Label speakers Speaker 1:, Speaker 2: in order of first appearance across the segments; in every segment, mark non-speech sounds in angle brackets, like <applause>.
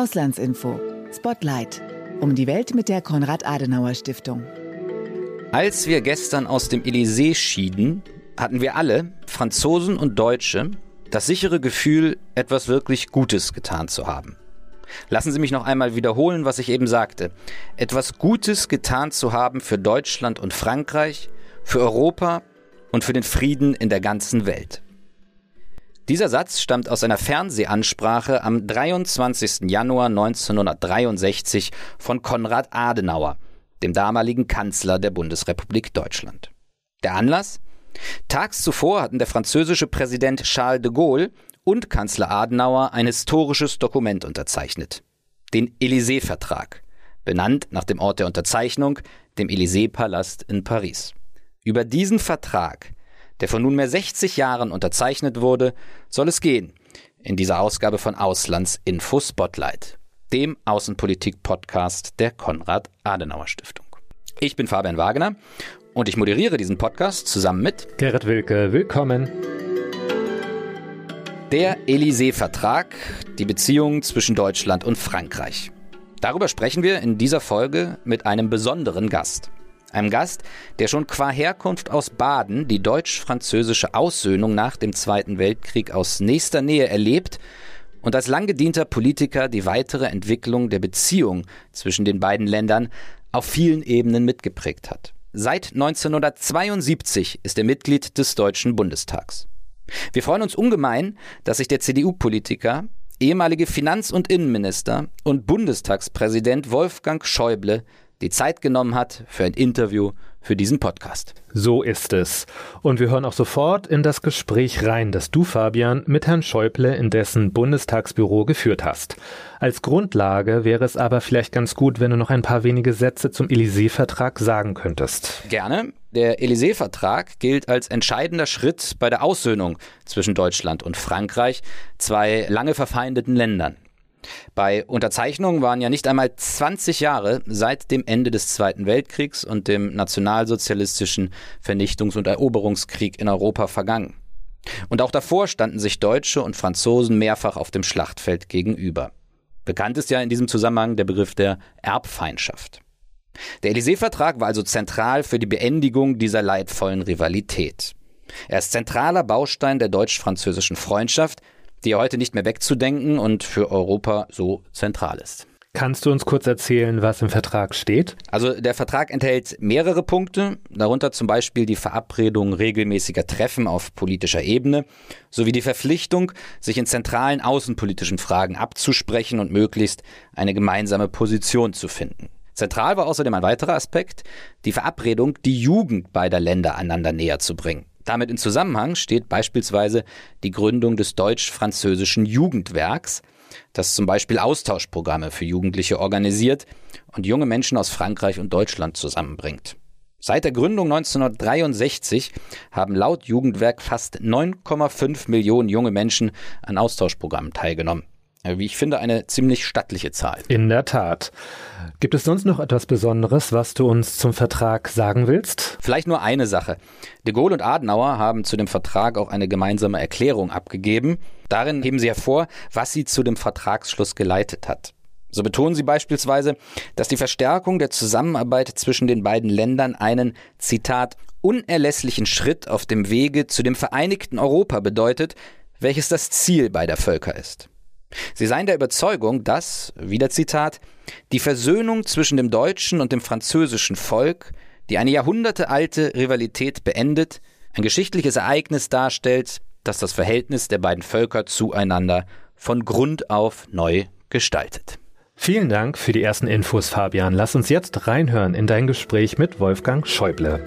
Speaker 1: Auslandsinfo. Spotlight. Um die Welt mit der Konrad-Adenauer-Stiftung.
Speaker 2: Als wir gestern aus dem Élysée schieden, hatten wir alle, Franzosen und Deutsche, das sichere Gefühl, etwas wirklich Gutes getan zu haben. Lassen Sie mich noch einmal wiederholen, was ich eben sagte. Etwas Gutes getan zu haben für Deutschland und Frankreich, für Europa und für den Frieden in der ganzen Welt. Dieser Satz stammt aus einer Fernsehansprache am 23. Januar 1963 von Konrad Adenauer, dem damaligen Kanzler der Bundesrepublik Deutschland. Der Anlass? Tags zuvor hatten der französische Präsident Charles de Gaulle und Kanzler Adenauer ein historisches Dokument unterzeichnet. Den Élysée-Vertrag, benannt nach dem Ort der Unterzeichnung, dem Élysée-Palast in Paris. Über diesen Vertrag, der vor nunmehr 60 Jahren unterzeichnet wurde, soll es gehen in dieser Ausgabe von Auslandsinfo Spotlight, dem Außenpolitik-Podcast der Konrad-Adenauer-Stiftung. Ich bin Fabian Wagner und ich moderiere diesen Podcast zusammen mit
Speaker 3: Gerrit Wilke. Willkommen.
Speaker 2: Der Élysée-Vertrag, die Beziehung zwischen Deutschland und Frankreich. Darüber sprechen wir in dieser Folge mit einem besonderen Gast. Einem Gast, der schon qua Herkunft aus Baden die deutsch-französische Aussöhnung nach dem Zweiten Weltkrieg aus nächster Nähe erlebt und als lang gedienter Politiker die weitere Entwicklung der Beziehung zwischen den beiden Ländern auf vielen Ebenen mitgeprägt hat. Seit 1972 ist er Mitglied des Deutschen Bundestags. Wir freuen uns ungemein, dass sich der CDU-Politiker, ehemalige Finanz- und Innenminister und Bundestagspräsident Wolfgang Schäuble die Zeit genommen hat für ein Interview für diesen Podcast.
Speaker 3: So ist es. Und wir hören auch sofort in das Gespräch rein, das du, Fabian, mit Herrn Schäuble in dessen Bundestagsbüro geführt hast. Als Grundlage wäre es aber vielleicht ganz gut, wenn du noch ein paar wenige Sätze zum Élysée-Vertrag sagen könntest.
Speaker 2: Gerne. Der Élysée-Vertrag gilt als entscheidender Schritt bei der Aussöhnung zwischen Deutschland und Frankreich, zwei lange verfeindeten Ländern. Bei Unterzeichnung waren ja nicht einmal 20 Jahre seit dem Ende des Zweiten Weltkriegs und dem nationalsozialistischen Vernichtungs- und Eroberungskrieg in Europa vergangen. Und auch davor standen sich Deutsche und Franzosen mehrfach auf dem Schlachtfeld gegenüber. Bekannt ist ja in diesem Zusammenhang der Begriff der Erbfeindschaft. Der Élysée-Vertrag war also zentral für die Beendigung dieser leidvollen Rivalität. Er ist zentraler Baustein der deutsch-französischen Freundschaft, die heute nicht mehr wegzudenken und für Europa so zentral ist.
Speaker 3: Kannst du uns kurz erzählen, was im Vertrag steht?
Speaker 2: Also der Vertrag enthält mehrere Punkte, darunter zum Beispiel die Verabredung regelmäßiger Treffen auf politischer Ebene sowie die Verpflichtung, sich in zentralen außenpolitischen Fragen abzusprechen und möglichst eine gemeinsame Position zu finden. Zentral war außerdem ein weiterer Aspekt, die Verabredung, die Jugend beider Länder einander näher zu bringen. Damit in Zusammenhang steht beispielsweise die Gründung des deutsch-französischen Jugendwerks, das zum Beispiel Austauschprogramme für Jugendliche organisiert und junge Menschen aus Frankreich und Deutschland zusammenbringt. Seit der Gründung 1963 haben laut Jugendwerk fast 9,5 Millionen junge Menschen an Austauschprogrammen teilgenommen. Äh, wie ich finde, eine ziemlich stattliche Zahl.
Speaker 3: In der Tat. Gibt es sonst noch etwas Besonderes, was du uns zum Vertrag sagen willst?
Speaker 2: Vielleicht nur eine Sache. De Gaulle und Adenauer haben zu dem Vertrag auch eine gemeinsame Erklärung abgegeben. Darin heben sie hervor, was sie zu dem Vertragsschluss geleitet hat. So betonen sie beispielsweise, dass die Verstärkung der Zusammenarbeit zwischen den beiden Ländern einen, Zitat, unerlässlichen Schritt auf dem Wege zu dem vereinigten Europa bedeutet, welches das Ziel beider Völker ist. Sie seien der Überzeugung, dass, wieder Zitat, die Versöhnung zwischen dem deutschen und dem französischen Volk, die eine jahrhundertealte Rivalität beendet, ein geschichtliches Ereignis darstellt, das das Verhältnis der beiden Völker zueinander von Grund auf neu gestaltet.
Speaker 3: Vielen Dank für die ersten Infos, Fabian. Lass uns jetzt reinhören in dein Gespräch mit Wolfgang Schäuble.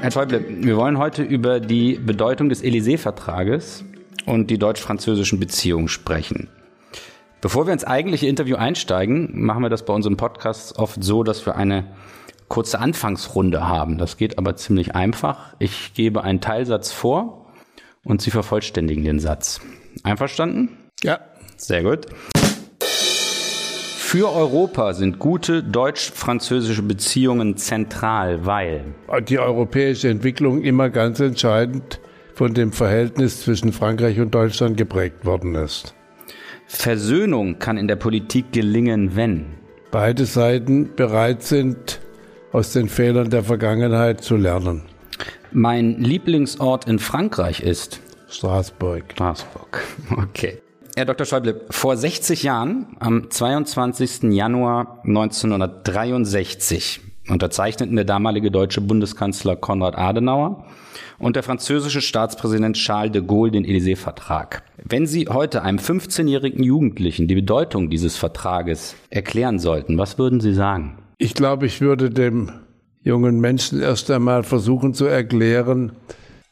Speaker 2: Herr Schäuble, wir wollen heute über die Bedeutung des Élysée-Vertrages und die deutsch-französischen Beziehungen sprechen. Bevor wir ins eigentliche Interview einsteigen, machen wir das bei unseren Podcasts oft so, dass wir eine kurze Anfangsrunde haben. Das geht aber ziemlich einfach. Ich gebe einen Teilsatz vor und Sie vervollständigen den Satz. Einverstanden?
Speaker 4: Ja.
Speaker 2: Sehr gut. Für Europa sind gute deutsch-französische Beziehungen zentral, weil
Speaker 4: die europäische Entwicklung immer ganz entscheidend von dem Verhältnis zwischen Frankreich und Deutschland geprägt worden ist.
Speaker 5: Versöhnung kann in der Politik gelingen, wenn
Speaker 4: beide Seiten bereit sind, aus den Fehlern der Vergangenheit zu lernen.
Speaker 5: Mein Lieblingsort in Frankreich ist
Speaker 4: Straßburg.
Speaker 5: Straßburg. <laughs> Okay. Herr Dr. Schäuble, vor 60 Jahren, am 22. Januar 1963, unterzeichneten der damalige deutsche Bundeskanzler Konrad Adenauer und der französische Staatspräsident Charles de Gaulle den Élysée-Vertrag. Wenn Sie heute einem 15-jährigen Jugendlichen die Bedeutung dieses Vertrages erklären sollten, was würden Sie sagen?
Speaker 4: Ich glaube, ich würde dem jungen Menschen erst einmal versuchen zu erklären,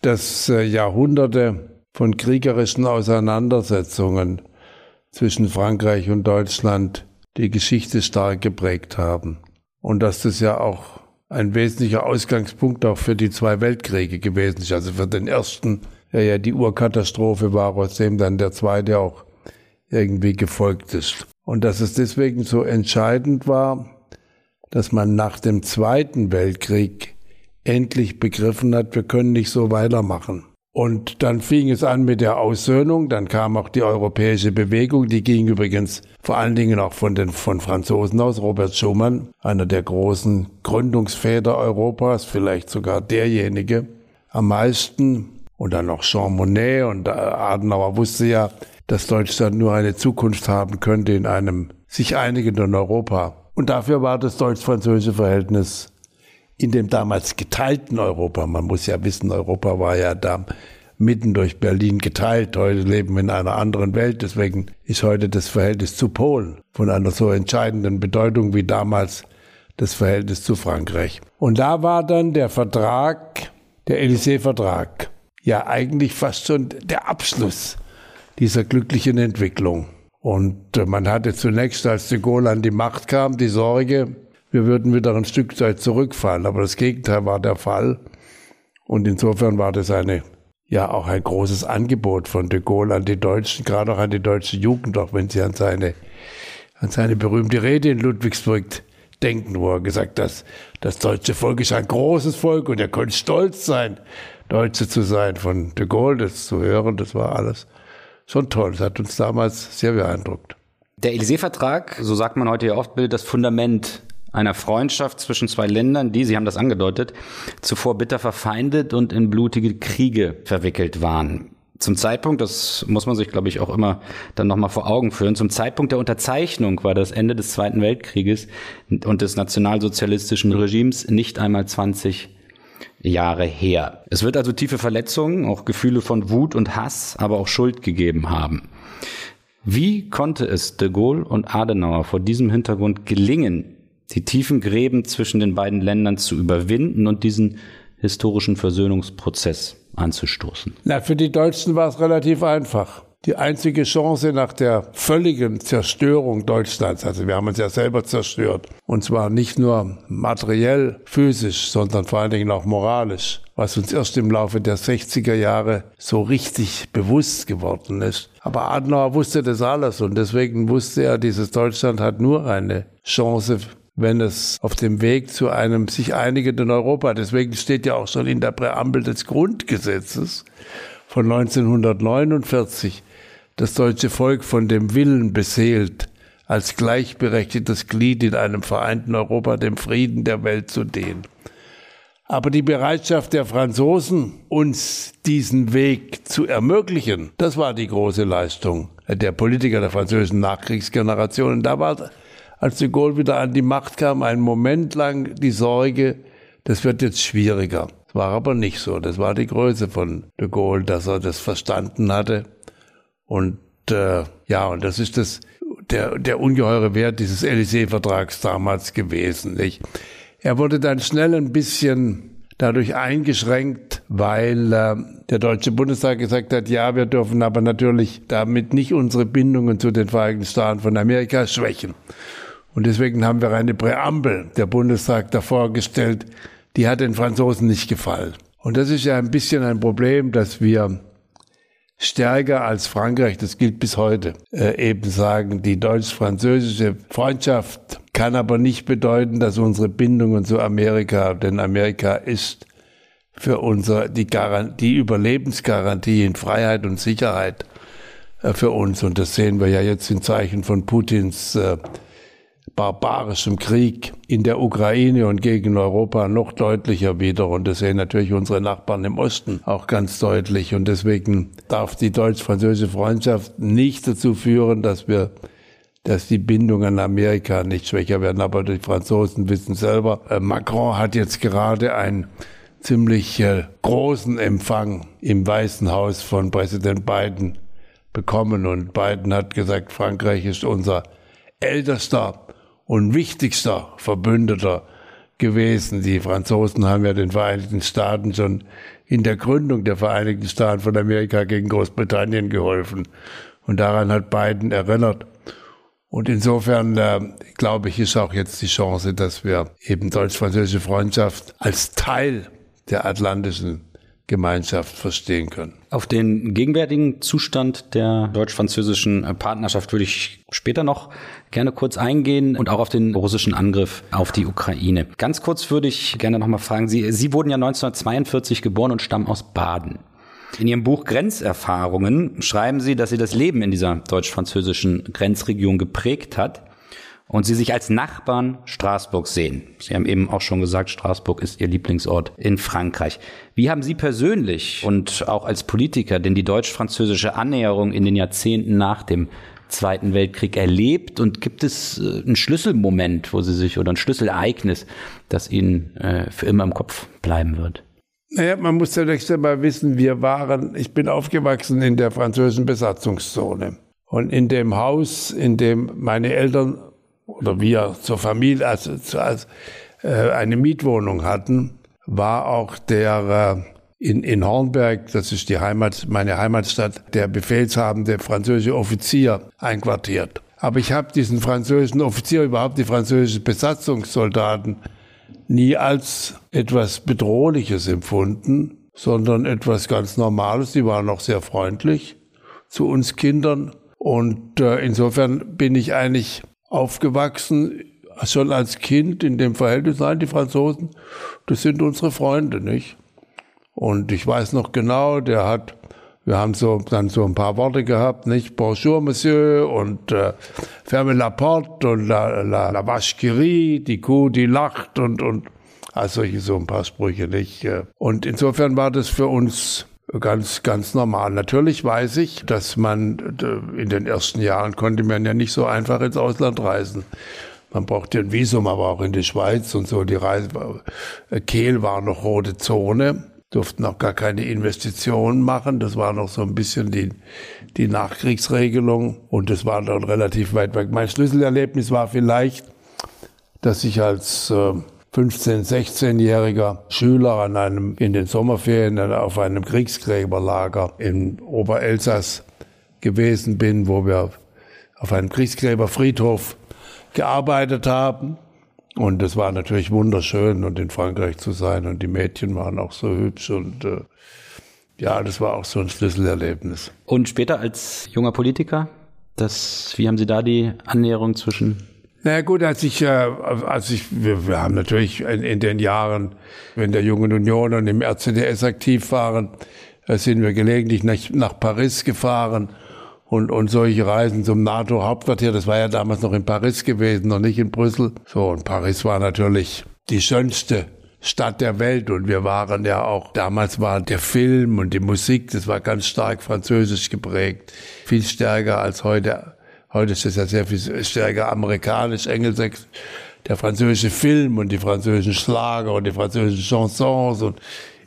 Speaker 4: dass äh, Jahrhunderte von kriegerischen Auseinandersetzungen zwischen Frankreich und Deutschland die Geschichte stark geprägt haben. Und dass das ja auch ein wesentlicher Ausgangspunkt auch für die zwei Weltkriege gewesen ist. Also für den ersten, der ja die Urkatastrophe war, aus dem dann der zweite auch irgendwie gefolgt ist. Und dass es deswegen so entscheidend war, dass man nach dem Zweiten Weltkrieg endlich begriffen hat, wir können nicht so weitermachen. Und dann fing es an mit der Aussöhnung, dann kam auch die europäische Bewegung, die ging übrigens vor allen Dingen auch von den von Franzosen aus, Robert Schumann, einer der großen Gründungsväter Europas, vielleicht sogar derjenige, am meisten, und dann noch Jean Monnet. Und Adenauer wusste ja, dass Deutschland nur eine Zukunft haben könnte in einem sich einigenden Europa. Und dafür war das deutsch-französische Verhältnis in dem damals geteilten Europa, man muss ja wissen, Europa war ja da mitten durch Berlin geteilt. Heute leben wir in einer anderen Welt. Deswegen ist heute das Verhältnis zu Polen von einer so entscheidenden Bedeutung wie damals das Verhältnis zu Frankreich. Und da war dann der Vertrag, der Élysée-Vertrag, ja eigentlich fast schon der Abschluss dieser glücklichen Entwicklung. Und man hatte zunächst, als de Gaulle an die Macht kam, die Sorge, wir würden wieder ein Stück Zeit zurückfallen. Aber das Gegenteil war der Fall. Und insofern war das eine, ja, auch ein großes Angebot von de Gaulle an die Deutschen, gerade auch an die deutsche Jugend, auch wenn sie an seine, an seine berühmte Rede in Ludwigsburg denken, wo er gesagt hat, das deutsche Volk ist ein großes Volk und er könnte stolz sein, Deutsche zu sein. Von de Gaulle das zu hören, das war alles schon toll. Das hat uns damals sehr beeindruckt.
Speaker 5: Der Élysée-Vertrag, so sagt man heute ja oft, bildet das Fundament einer Freundschaft zwischen zwei Ländern, die, Sie haben das angedeutet, zuvor bitter verfeindet und in blutige Kriege verwickelt waren. Zum Zeitpunkt, das muss man sich, glaube ich, auch immer dann nochmal vor Augen führen, zum Zeitpunkt der Unterzeichnung war das Ende des Zweiten Weltkrieges und des nationalsozialistischen Regimes nicht einmal 20 Jahre her. Es wird also tiefe Verletzungen, auch Gefühle von Wut und Hass, aber auch Schuld gegeben haben. Wie konnte es de Gaulle und Adenauer vor diesem Hintergrund gelingen, die tiefen Gräben zwischen den beiden Ländern zu überwinden und diesen historischen Versöhnungsprozess anzustoßen?
Speaker 4: Na, für die Deutschen war es relativ einfach. Die einzige Chance nach der völligen Zerstörung Deutschlands, also wir haben uns ja selber zerstört, und zwar nicht nur materiell, physisch, sondern vor allen Dingen auch moralisch, was uns erst im Laufe der 60er Jahre so richtig bewusst geworden ist. Aber Adenauer wusste das alles und deswegen wusste er, dieses Deutschland hat nur eine Chance wenn es auf dem Weg zu einem sich einigenden Europa, deswegen steht ja auch schon in der Präambel des Grundgesetzes von 1949, das deutsche Volk von dem Willen beseelt, als gleichberechtigtes Glied in einem vereinten Europa dem Frieden der Welt zu dienen. Aber die Bereitschaft der Franzosen, uns diesen Weg zu ermöglichen, das war die große Leistung der Politiker der französischen Nachkriegsgeneration. Und da war als de Gaulle wieder an die Macht kam, einen Moment lang die Sorge, das wird jetzt schwieriger. Das war aber nicht so. Das war die Größe von de Gaulle, dass er das verstanden hatte. Und äh, ja, und das ist das der, der ungeheure Wert dieses Élysée-Vertrags damals gewesen. Nicht? Er wurde dann schnell ein bisschen dadurch eingeschränkt, weil äh, der Deutsche Bundestag gesagt hat, ja, wir dürfen aber natürlich damit nicht unsere Bindungen zu den Vereinigten Staaten von Amerika schwächen. Und deswegen haben wir eine Präambel der Bundestag davor gestellt, die hat den Franzosen nicht gefallen. Und das ist ja ein bisschen ein Problem, dass wir stärker als Frankreich, das gilt bis heute, äh, eben sagen, die deutsch-französische Freundschaft kann aber nicht bedeuten, dass unsere Bindungen zu Amerika, denn Amerika ist für unser, die, die Überlebensgarantie in Freiheit und Sicherheit äh, für uns. Und das sehen wir ja jetzt in Zeichen von Putins äh, barbarischem Krieg in der Ukraine und gegen Europa noch deutlicher wieder. Und das sehen natürlich unsere Nachbarn im Osten auch ganz deutlich. Und deswegen darf die deutsch-französische Freundschaft nicht dazu führen, dass wir dass die Bindungen an Amerika nicht schwächer werden. Aber die Franzosen wissen selber, äh, Macron hat jetzt gerade einen ziemlich äh, großen Empfang im Weißen Haus von Präsident Biden bekommen. Und Biden hat gesagt, Frankreich ist unser ältester und wichtigster Verbündeter gewesen. Die Franzosen haben ja den Vereinigten Staaten schon in der Gründung der Vereinigten Staaten von Amerika gegen Großbritannien geholfen. Und daran hat Biden erinnert. Und insofern äh, glaube ich, ist auch jetzt die Chance, dass wir eben deutsch-französische Freundschaft als Teil der atlantischen Gemeinschaft verstehen können.
Speaker 5: Auf den gegenwärtigen Zustand der deutsch-französischen Partnerschaft würde ich später noch gerne kurz eingehen und auch auf den russischen Angriff auf die Ukraine. Ganz kurz würde ich gerne noch mal fragen, Sie, Sie wurden ja 1942 geboren und stammen aus Baden. In Ihrem Buch Grenzerfahrungen schreiben Sie, dass Sie das Leben in dieser deutsch-französischen Grenzregion geprägt hat und sie sich als Nachbarn Straßburg sehen. Sie haben eben auch schon gesagt, Straßburg ist Ihr Lieblingsort in Frankreich. Wie haben Sie persönlich und auch als Politiker denn die deutsch-französische Annäherung in den Jahrzehnten nach dem Zweiten Weltkrieg erlebt und gibt es äh, einen Schlüsselmoment, wo Sie sich oder ein Schlüsselereignis, das Ihnen äh, für immer im Kopf bleiben wird?
Speaker 4: Naja, man muss zunächst einmal wissen, wir waren, ich bin aufgewachsen in der französischen Besatzungszone. Und in dem Haus, in dem meine Eltern oder wir zur Familie, also als, äh, eine Mietwohnung hatten, war auch der äh, in, in Hornberg, das ist die Heimat, meine Heimatstadt, der befehlshabende französische Offizier einquartiert. Aber ich habe diesen französischen Offizier, überhaupt die französischen Besatzungssoldaten, nie als etwas Bedrohliches empfunden, sondern etwas ganz Normales. Die waren auch sehr freundlich zu uns Kindern. Und äh, insofern bin ich eigentlich aufgewachsen, schon als Kind in dem Verhältnis, nein, die Franzosen, das sind unsere Freunde, nicht? Und ich weiß noch genau, der hat, wir haben so dann so ein paar Worte gehabt, nicht? Bonjour, Monsieur und äh, ferme la porte und la, la, la vache qui rit, die Kuh, die lacht und, und also solche so ein paar Sprüche, nicht? Und insofern war das für uns ganz, ganz normal. Natürlich weiß ich, dass man in den ersten Jahren konnte man ja nicht so einfach ins Ausland reisen. Man brauchte ein Visum, aber auch in die Schweiz und so. Die Reise, äh, Kehl war noch rote Zone, durften auch gar keine Investitionen machen. Das war noch so ein bisschen die, die Nachkriegsregelung und das war dann relativ weit weg. Mein Schlüsselerlebnis war vielleicht, dass ich als äh, 15-, 16-jähriger Schüler an einem, in den Sommerferien auf einem Kriegsgräberlager in Oberelsass gewesen bin, wo wir auf einem Kriegsgräberfriedhof gearbeitet haben. Und es war natürlich wunderschön und in Frankreich zu sein und die Mädchen waren auch so hübsch und äh, ja, das war auch so ein Schlüsselerlebnis.
Speaker 5: Und später als junger Politiker, das, wie haben Sie da die Annäherung zwischen
Speaker 4: naja, gut, als ich, äh, als ich, wir, wir haben natürlich in, in, den Jahren, wenn der Jungen Union und im RCDS aktiv waren, äh, sind wir gelegentlich nach, nach Paris gefahren und, und solche Reisen zum NATO-Hauptquartier, das war ja damals noch in Paris gewesen, noch nicht in Brüssel. So, und Paris war natürlich die schönste Stadt der Welt und wir waren ja auch, damals war der Film und die Musik, das war ganz stark französisch geprägt, viel stärker als heute Heute ist es ja sehr viel stärker amerikanisch, engelsächsisch. Der französische Film und die französischen Schlager und die französischen Chansons und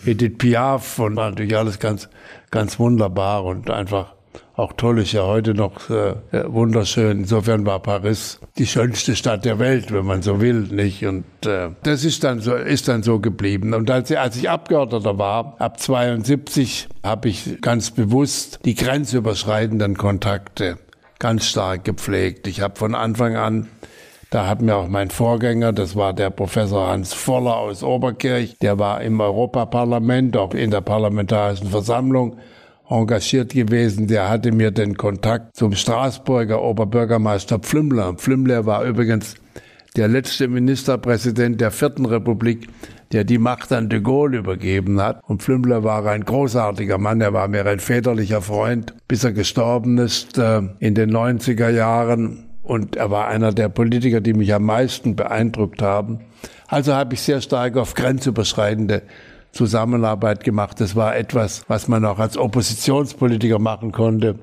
Speaker 4: Edith Piaf und war natürlich alles ganz, ganz wunderbar und einfach auch toll ist ja heute noch äh, wunderschön. Insofern war Paris die schönste Stadt der Welt, wenn man so will, nicht? Und äh, das ist dann so, ist dann so geblieben. Und als, als ich Abgeordneter war, ab 72, habe ich ganz bewusst die grenzüberschreitenden Kontakte ganz stark gepflegt. Ich habe von Anfang an, da hat mir auch mein Vorgänger, das war der Professor Hans Voller aus Oberkirch, der war im Europaparlament, auch in der Parlamentarischen Versammlung engagiert gewesen. Der hatte mir den Kontakt zum Straßburger Oberbürgermeister Pflümmler. Pflümmler war übrigens der letzte Ministerpräsident der Vierten Republik, der die Macht an de Gaulle übergeben hat. Und Flümbler war ein großartiger Mann, er war mir ein väterlicher Freund, bis er gestorben ist äh, in den 90er Jahren. Und er war einer der Politiker, die mich am meisten beeindruckt haben. Also habe ich sehr stark auf grenzüberschreitende Zusammenarbeit gemacht. Das war etwas, was man auch als Oppositionspolitiker machen konnte.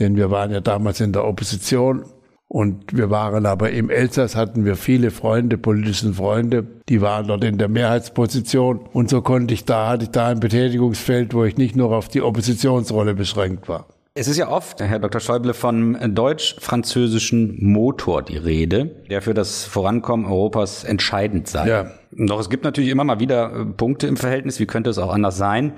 Speaker 4: Denn wir waren ja damals in der Opposition und wir waren aber im Elsass hatten wir viele Freunde, politischen Freunde, die waren dort in der Mehrheitsposition. Und so konnte ich da, hatte ich da ein Betätigungsfeld, wo ich nicht nur auf die Oppositionsrolle beschränkt war.
Speaker 5: Es ist ja oft, Herr Dr. Schäuble, vom deutsch-französischen Motor die Rede, der für das Vorankommen Europas entscheidend sei. Ja. Doch es gibt natürlich immer mal wieder äh, Punkte im Verhältnis, wie könnte es auch anders sein,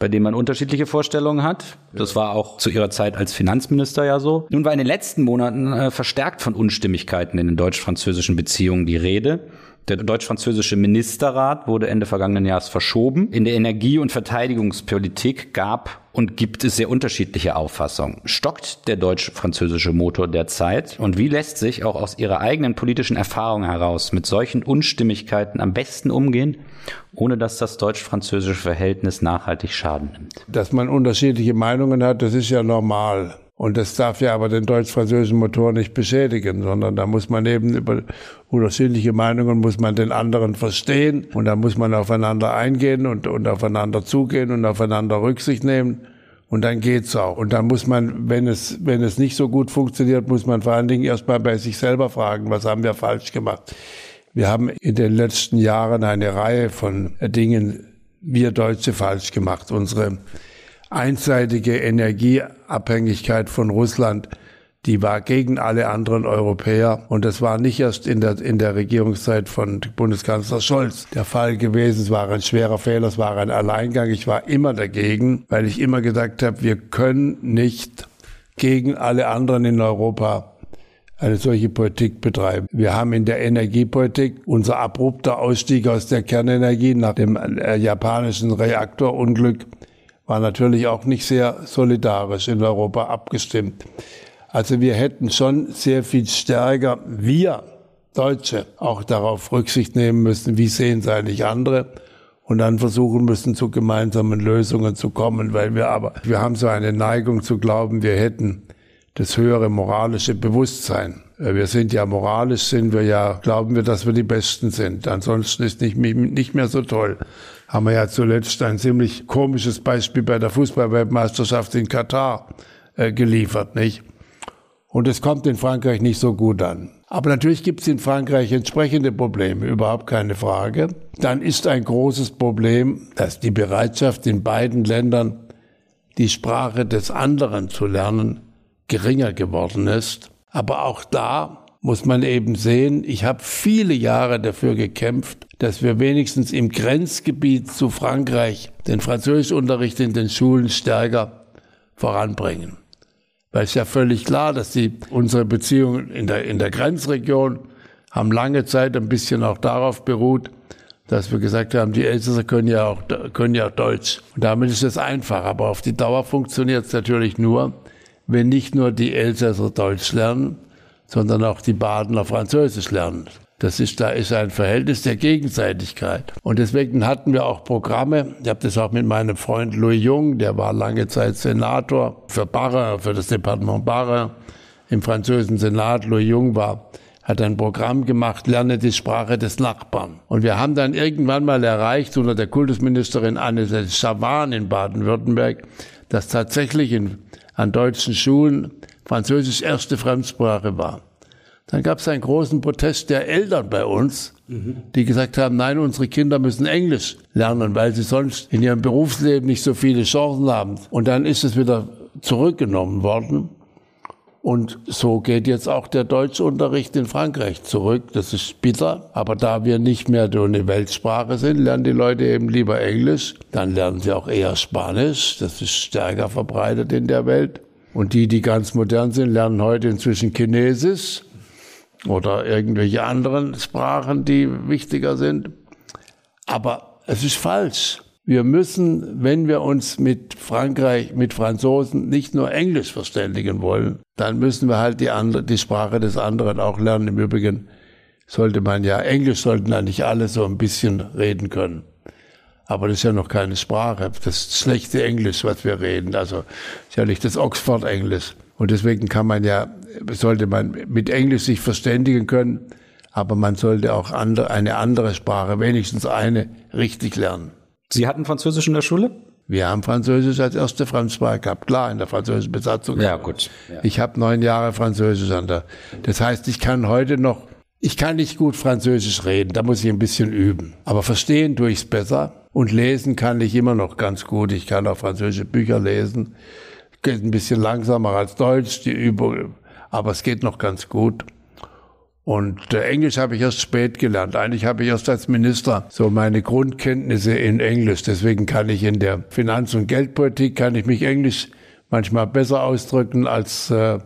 Speaker 5: bei denen man unterschiedliche Vorstellungen hat. Das war auch zu Ihrer Zeit als Finanzminister ja so. Nun war in den letzten Monaten äh, verstärkt von Unstimmigkeiten in den deutsch-französischen Beziehungen die Rede. Der deutsch-französische Ministerrat wurde Ende vergangenen Jahres verschoben. In der Energie- und Verteidigungspolitik gab und gibt es sehr unterschiedliche Auffassungen. Stockt der deutsch-französische Motor derzeit? Und wie lässt sich auch aus Ihrer eigenen politischen Erfahrung heraus mit solchen Unstimmigkeiten am besten umgehen, ohne dass das deutsch-französische Verhältnis nachhaltig Schaden nimmt?
Speaker 4: Dass man unterschiedliche Meinungen hat, das ist ja normal. Und das darf ja aber den deutsch-französischen Motor nicht beschädigen, sondern da muss man eben über unterschiedliche Meinungen muss man den anderen verstehen und da muss man aufeinander eingehen und, und aufeinander zugehen und aufeinander Rücksicht nehmen. Und dann geht's auch. Und dann muss man, wenn es, wenn es nicht so gut funktioniert, muss man vor allen Dingen erstmal bei sich selber fragen, was haben wir falsch gemacht? Wir haben in den letzten Jahren eine Reihe von Dingen, wir Deutsche falsch gemacht. Unsere einseitige Energieabhängigkeit von Russland, die war gegen alle anderen Europäer. Und das war nicht erst in der, in der Regierungszeit von Bundeskanzler Scholz der Fall gewesen. Es war ein schwerer Fehler, es war ein Alleingang. Ich war immer dagegen, weil ich immer gesagt habe, wir können nicht gegen alle anderen in Europa eine solche Politik betreiben. Wir haben in der Energiepolitik unser abrupter Ausstieg aus der Kernenergie nach dem äh, japanischen Reaktorunglück war natürlich auch nicht sehr solidarisch in Europa abgestimmt. Also wir hätten schon sehr viel stärker, wir Deutsche, auch darauf Rücksicht nehmen müssen, wie sehen es eigentlich andere und dann versuchen müssen, zu gemeinsamen Lösungen zu kommen, weil wir aber, wir haben so eine Neigung zu glauben, wir hätten das höhere moralische Bewusstsein. Wir sind ja moralisch, sind wir ja, glauben wir, dass wir die Besten sind. Ansonsten ist nicht, nicht mehr so toll haben wir ja zuletzt ein ziemlich komisches Beispiel bei der Fußballweltmeisterschaft in Katar äh, geliefert, nicht? Und es kommt in Frankreich nicht so gut an. Aber natürlich gibt es in Frankreich entsprechende Probleme, überhaupt keine Frage. Dann ist ein großes Problem, dass die Bereitschaft in beiden Ländern, die Sprache des anderen zu lernen, geringer geworden ist. Aber auch da muss man eben sehen, ich habe viele Jahre dafür gekämpft, dass wir wenigstens im Grenzgebiet zu Frankreich den Französischunterricht in den Schulen stärker voranbringen. Weil es ja völlig klar, dass die, unsere Beziehungen in der, in der Grenzregion haben lange Zeit ein bisschen auch darauf beruht, dass wir gesagt haben, die Elsässer können ja auch, können ja Deutsch. Und damit ist es einfach. Aber auf die Dauer funktioniert es natürlich nur, wenn nicht nur die Elsässer Deutsch lernen, sondern auch die Badener Französisch lernen. Das ist, da ist ein Verhältnis der Gegenseitigkeit. Und deswegen hatten wir auch Programme. Ich habe das auch mit meinem Freund Louis Jung, der war lange Zeit Senator für Barre, für das Departement Barre im französischen Senat. Louis Jung war, hat ein Programm gemacht, lerne die Sprache des Nachbarn. Und wir haben dann irgendwann mal erreicht, unter der Kultusministerin Anne Chavan in Baden-Württemberg, dass tatsächlich in, an deutschen Schulen Französisch erste Fremdsprache war. Dann gab es einen großen Protest der Eltern bei uns, die gesagt haben, nein, unsere Kinder müssen Englisch lernen, weil sie sonst in ihrem Berufsleben nicht so viele Chancen haben. Und dann ist es wieder zurückgenommen worden. Und so geht jetzt auch der Deutschunterricht in Frankreich zurück. Das ist bitter. Aber da wir nicht mehr so eine Weltsprache sind, lernen die Leute eben lieber Englisch. Dann lernen sie auch eher Spanisch. Das ist stärker verbreitet in der Welt. Und die, die ganz modern sind, lernen heute inzwischen Chinesisch oder irgendwelche anderen Sprachen, die wichtiger sind. Aber es ist falsch. Wir müssen, wenn wir uns mit Frankreich, mit Franzosen nicht nur Englisch verständigen wollen, dann müssen wir halt die, andere, die Sprache des anderen auch lernen. Im Übrigen sollte man ja, Englisch sollten ja nicht alle so ein bisschen reden können. Aber das ist ja noch keine Sprache. Das schlechte Englisch, was wir reden. Also ist ja nicht das Oxford-Englisch. Und deswegen kann man ja, sollte man mit Englisch sich verständigen können, aber man sollte auch andere, eine andere Sprache, wenigstens eine, richtig lernen.
Speaker 5: Sie hatten Französisch in der Schule?
Speaker 4: Wir haben Französisch als erste Fremdsprache gehabt, klar, in der französischen Besatzung.
Speaker 5: Ja, gut. Ja.
Speaker 4: Ich habe neun Jahre Französisch an der. Das heißt, ich kann heute noch, ich kann nicht gut Französisch reden, da muss ich ein bisschen üben. Aber verstehen tue ich es besser und lesen kann ich immer noch ganz gut. Ich kann auch französische Bücher lesen. Geht ein bisschen langsamer als Deutsch, die Übung, aber es geht noch ganz gut. Und äh, Englisch habe ich erst spät gelernt. Eigentlich habe ich erst als Minister so meine Grundkenntnisse in Englisch. Deswegen kann ich in der Finanz- und Geldpolitik, kann ich mich Englisch manchmal besser ausdrücken als äh,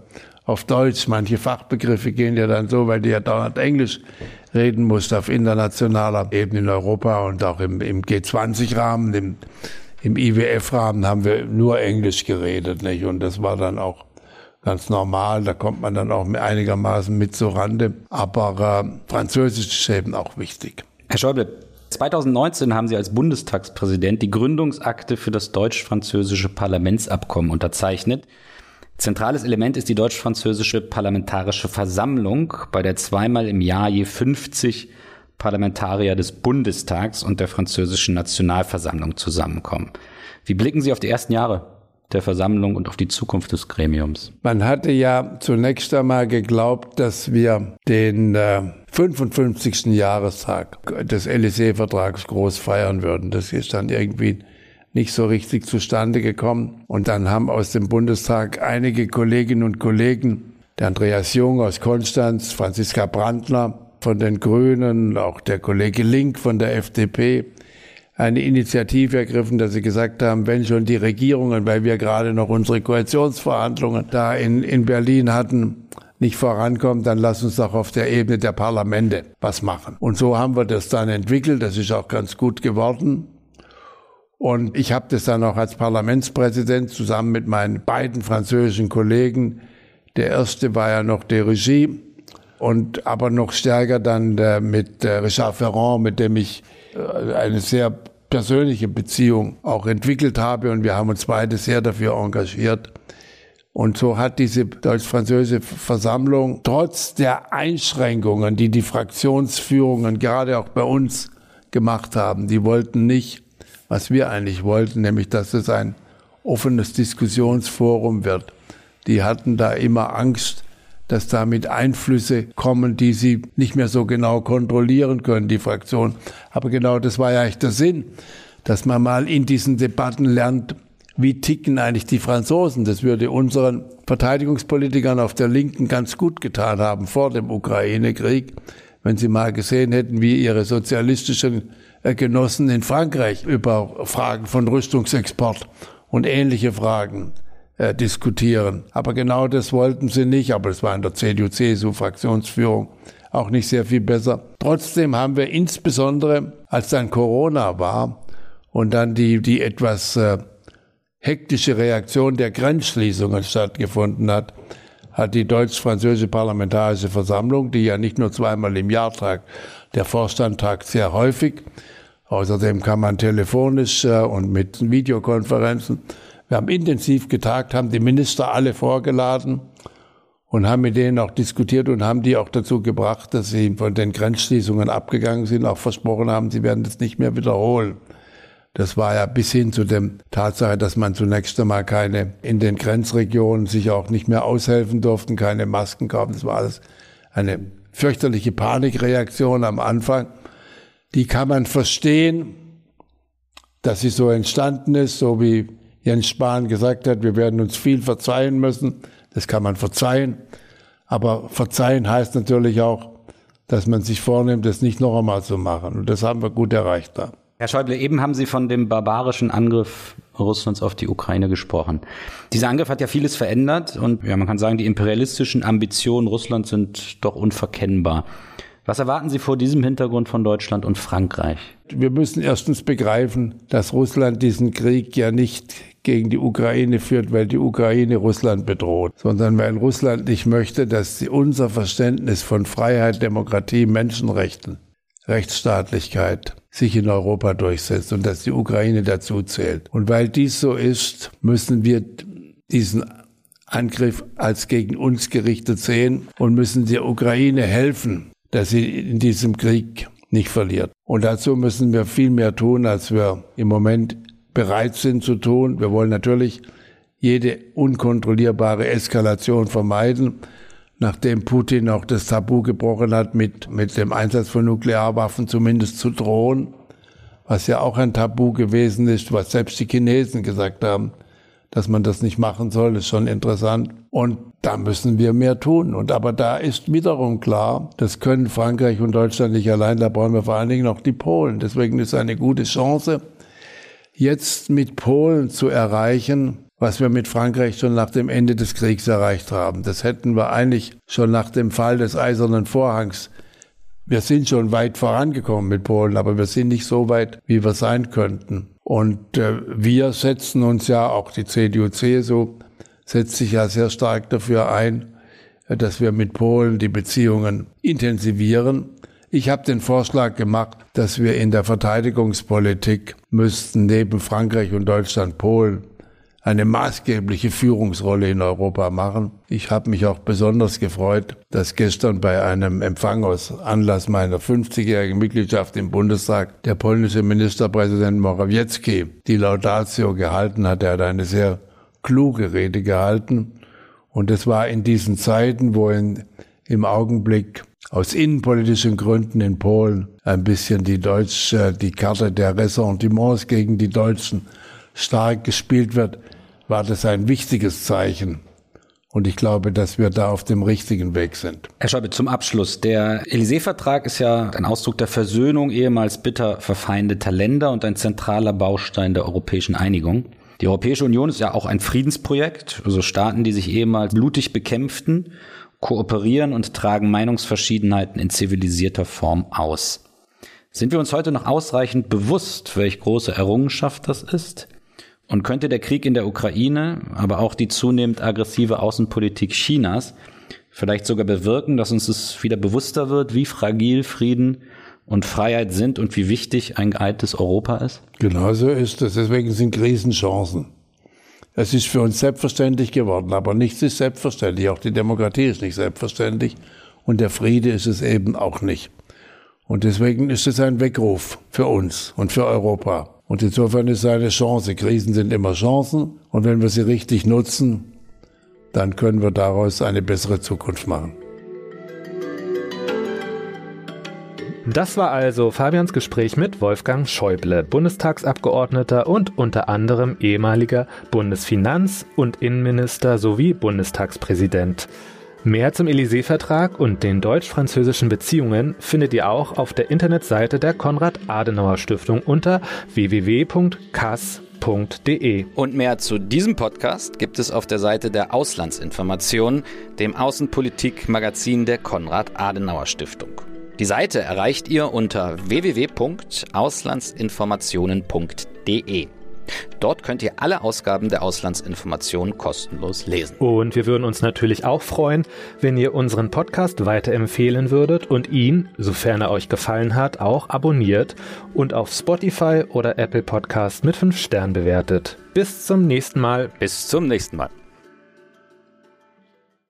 Speaker 4: auf Deutsch. Manche Fachbegriffe gehen ja dann so, weil die ja dauernd Englisch reden musst auf internationaler Ebene in Europa und auch im, im G20-Rahmen, im, im IWF-Rahmen haben wir nur Englisch geredet. Nicht? Und das war dann auch ganz normal. Da kommt man dann auch einigermaßen mit zur Rande. Aber äh, Französisch ist eben auch wichtig.
Speaker 5: Herr Schäuble, 2019 haben Sie als Bundestagspräsident die Gründungsakte für das deutsch-französische Parlamentsabkommen unterzeichnet. Zentrales Element ist die deutsch-französische Parlamentarische Versammlung, bei der zweimal im Jahr je 50 Parlamentarier des Bundestags und der französischen Nationalversammlung zusammenkommen. Wie blicken Sie auf die ersten Jahre der Versammlung und auf die Zukunft des Gremiums?
Speaker 4: Man hatte ja zunächst einmal geglaubt, dass wir den äh, 55. Jahrestag des Élysée-Vertrags groß feiern würden. Das ist dann irgendwie nicht so richtig zustande gekommen. Und dann haben aus dem Bundestag einige Kolleginnen und Kollegen, der Andreas Jung aus Konstanz, Franziska Brandner von den Grünen, auch der Kollege Link von der FDP, eine Initiative ergriffen, dass sie gesagt haben, wenn schon die Regierungen, weil wir gerade noch unsere Koalitionsverhandlungen da in, in Berlin hatten, nicht vorankommen, dann lass uns doch auf der Ebene der Parlamente was machen. Und so haben wir das dann entwickelt. Das ist auch ganz gut geworden. Und ich habe das dann auch als Parlamentspräsident zusammen mit meinen beiden französischen Kollegen. Der erste war ja noch de Regie und aber noch stärker dann äh, mit äh, Richard Ferrand, mit dem ich äh, eine sehr persönliche Beziehung auch entwickelt habe und wir haben uns beide sehr dafür engagiert. Und so hat diese deutsch-französische Versammlung trotz der Einschränkungen, die die Fraktionsführungen gerade auch bei uns gemacht haben, die wollten nicht, was wir eigentlich wollten, nämlich dass es ein offenes Diskussionsforum wird. Die hatten da immer Angst, dass damit Einflüsse kommen, die sie nicht mehr so genau kontrollieren können, die Fraktion. Aber genau das war ja eigentlich der Sinn, dass man mal in diesen Debatten lernt, wie ticken eigentlich die Franzosen. Das würde unseren Verteidigungspolitikern auf der Linken ganz gut getan haben vor dem Ukraine-Krieg, wenn sie mal gesehen hätten, wie ihre sozialistischen Genossen in Frankreich über Fragen von Rüstungsexport und ähnliche Fragen äh, diskutieren. Aber genau das wollten sie nicht, aber es war in der CDU-CSU-Fraktionsführung auch nicht sehr viel besser. Trotzdem haben wir insbesondere, als dann Corona war und dann die, die etwas äh, hektische Reaktion der Grenzschließungen stattgefunden hat, hat die deutsch-französische Parlamentarische Versammlung, die ja nicht nur zweimal im Jahr tagt, der Vorstand tagt sehr häufig. Außerdem kann man telefonisch äh, und mit Videokonferenzen wir haben intensiv getagt, haben die Minister alle vorgeladen und haben mit denen auch diskutiert und haben die auch dazu gebracht, dass sie von den Grenzschließungen abgegangen sind, auch versprochen haben, sie werden das nicht mehr wiederholen. Das war ja bis hin zu dem Tatsache, dass man zunächst einmal keine in den Grenzregionen sich auch nicht mehr aushelfen durften, keine Masken kaufen. Das war alles eine fürchterliche Panikreaktion am Anfang. Die kann man verstehen, dass sie so entstanden ist, so wie Jens Spahn gesagt hat, wir werden uns viel verzeihen müssen. Das kann man verzeihen. Aber verzeihen heißt natürlich auch, dass man sich vornimmt, das nicht noch einmal zu machen. Und das haben wir gut erreicht da.
Speaker 5: Herr Schäuble, eben haben Sie von dem barbarischen Angriff Russlands auf die Ukraine gesprochen. Dieser Angriff hat ja vieles verändert und ja, man kann sagen, die imperialistischen Ambitionen Russlands sind doch unverkennbar. Was erwarten Sie vor diesem Hintergrund von Deutschland und Frankreich?
Speaker 4: Wir müssen erstens begreifen, dass Russland diesen Krieg ja nicht gegen die Ukraine führt, weil die Ukraine Russland bedroht, sondern weil Russland nicht möchte, dass unser Verständnis von Freiheit, Demokratie, Menschenrechten, Rechtsstaatlichkeit sich in Europa durchsetzt und dass die Ukraine dazu zählt. Und weil dies so ist, müssen wir diesen Angriff als gegen uns gerichtet sehen und müssen der Ukraine helfen, dass sie in diesem Krieg nicht verliert. Und dazu müssen wir viel mehr tun, als wir im Moment bereit sind zu tun. Wir wollen natürlich jede unkontrollierbare Eskalation vermeiden, nachdem Putin auch das Tabu gebrochen hat, mit, mit dem Einsatz von Nuklearwaffen zumindest zu drohen, was ja auch ein Tabu gewesen ist, was selbst die Chinesen gesagt haben dass man das nicht machen soll, ist schon interessant. Und da müssen wir mehr tun. Und aber da ist wiederum klar, das können Frankreich und Deutschland nicht allein, da brauchen wir vor allen Dingen noch die Polen. Deswegen ist eine gute Chance, jetzt mit Polen zu erreichen, was wir mit Frankreich schon nach dem Ende des Kriegs erreicht haben. Das hätten wir eigentlich schon nach dem Fall des Eisernen Vorhangs. Wir sind schon weit vorangekommen mit Polen, aber wir sind nicht so weit, wie wir sein könnten. Und äh, wir setzen uns ja, auch die CDU-CSU setzt sich ja sehr stark dafür ein, äh, dass wir mit Polen die Beziehungen intensivieren. Ich habe den Vorschlag gemacht, dass wir in der Verteidigungspolitik müssten neben Frankreich und Deutschland Polen eine maßgebliche Führungsrolle in Europa machen. Ich habe mich auch besonders gefreut, dass gestern bei einem Empfang aus Anlass meiner 50-jährigen Mitgliedschaft im Bundestag der polnische Ministerpräsident Morawiecki die Laudatio gehalten hat. Er hat eine sehr kluge Rede gehalten. Und es war in diesen Zeiten, wo in, im Augenblick aus innenpolitischen Gründen in Polen ein bisschen die deutsche, die Karte der Ressentiments gegen die Deutschen stark gespielt wird, war das ein wichtiges Zeichen. Und ich glaube, dass wir da auf dem richtigen Weg sind.
Speaker 5: Herr Schäuble, zum Abschluss. Der Élysée-Vertrag ist ja ein Ausdruck der Versöhnung ehemals bitter verfeindeter Länder und ein zentraler Baustein der europäischen Einigung. Die Europäische Union ist ja auch ein Friedensprojekt, also Staaten, die sich ehemals blutig bekämpften, kooperieren und tragen Meinungsverschiedenheiten in zivilisierter Form aus. Sind wir uns heute noch ausreichend bewusst, welch große Errungenschaft das ist? Und könnte der Krieg in der Ukraine, aber auch die zunehmend aggressive Außenpolitik Chinas vielleicht sogar bewirken, dass uns es wieder bewusster wird, wie fragil Frieden und Freiheit sind und wie wichtig ein geeintes Europa ist?
Speaker 4: Genau so ist es. Deswegen sind Krisen Chancen. Es ist für uns selbstverständlich geworden, aber nichts ist selbstverständlich. Auch die Demokratie ist nicht selbstverständlich und der Friede ist es eben auch nicht. Und deswegen ist es ein Weckruf für uns und für Europa. Und insofern ist es eine Chance. Krisen sind immer Chancen. Und wenn wir sie richtig nutzen, dann können wir daraus eine bessere Zukunft machen.
Speaker 3: Das war also Fabians Gespräch mit Wolfgang Schäuble, Bundestagsabgeordneter und unter anderem ehemaliger Bundesfinanz- und Innenminister sowie Bundestagspräsident. Mehr zum Élysée-Vertrag und den deutsch-französischen Beziehungen findet ihr auch auf der Internetseite der Konrad-Adenauer-Stiftung unter www.kass.de.
Speaker 5: Und mehr zu diesem Podcast gibt es auf der Seite der Auslandsinformation, dem Außenpolitik-Magazin der Konrad-Adenauer-Stiftung. Die Seite erreicht ihr unter www.auslandsinformationen.de. Dort könnt ihr alle Ausgaben der Auslandsinformationen kostenlos lesen.
Speaker 3: Und wir würden uns natürlich auch freuen, wenn ihr unseren Podcast weiterempfehlen würdet und ihn, sofern er euch gefallen hat, auch abonniert und auf Spotify oder Apple Podcast mit 5 Sternen bewertet. Bis zum nächsten Mal.
Speaker 5: Bis zum nächsten Mal.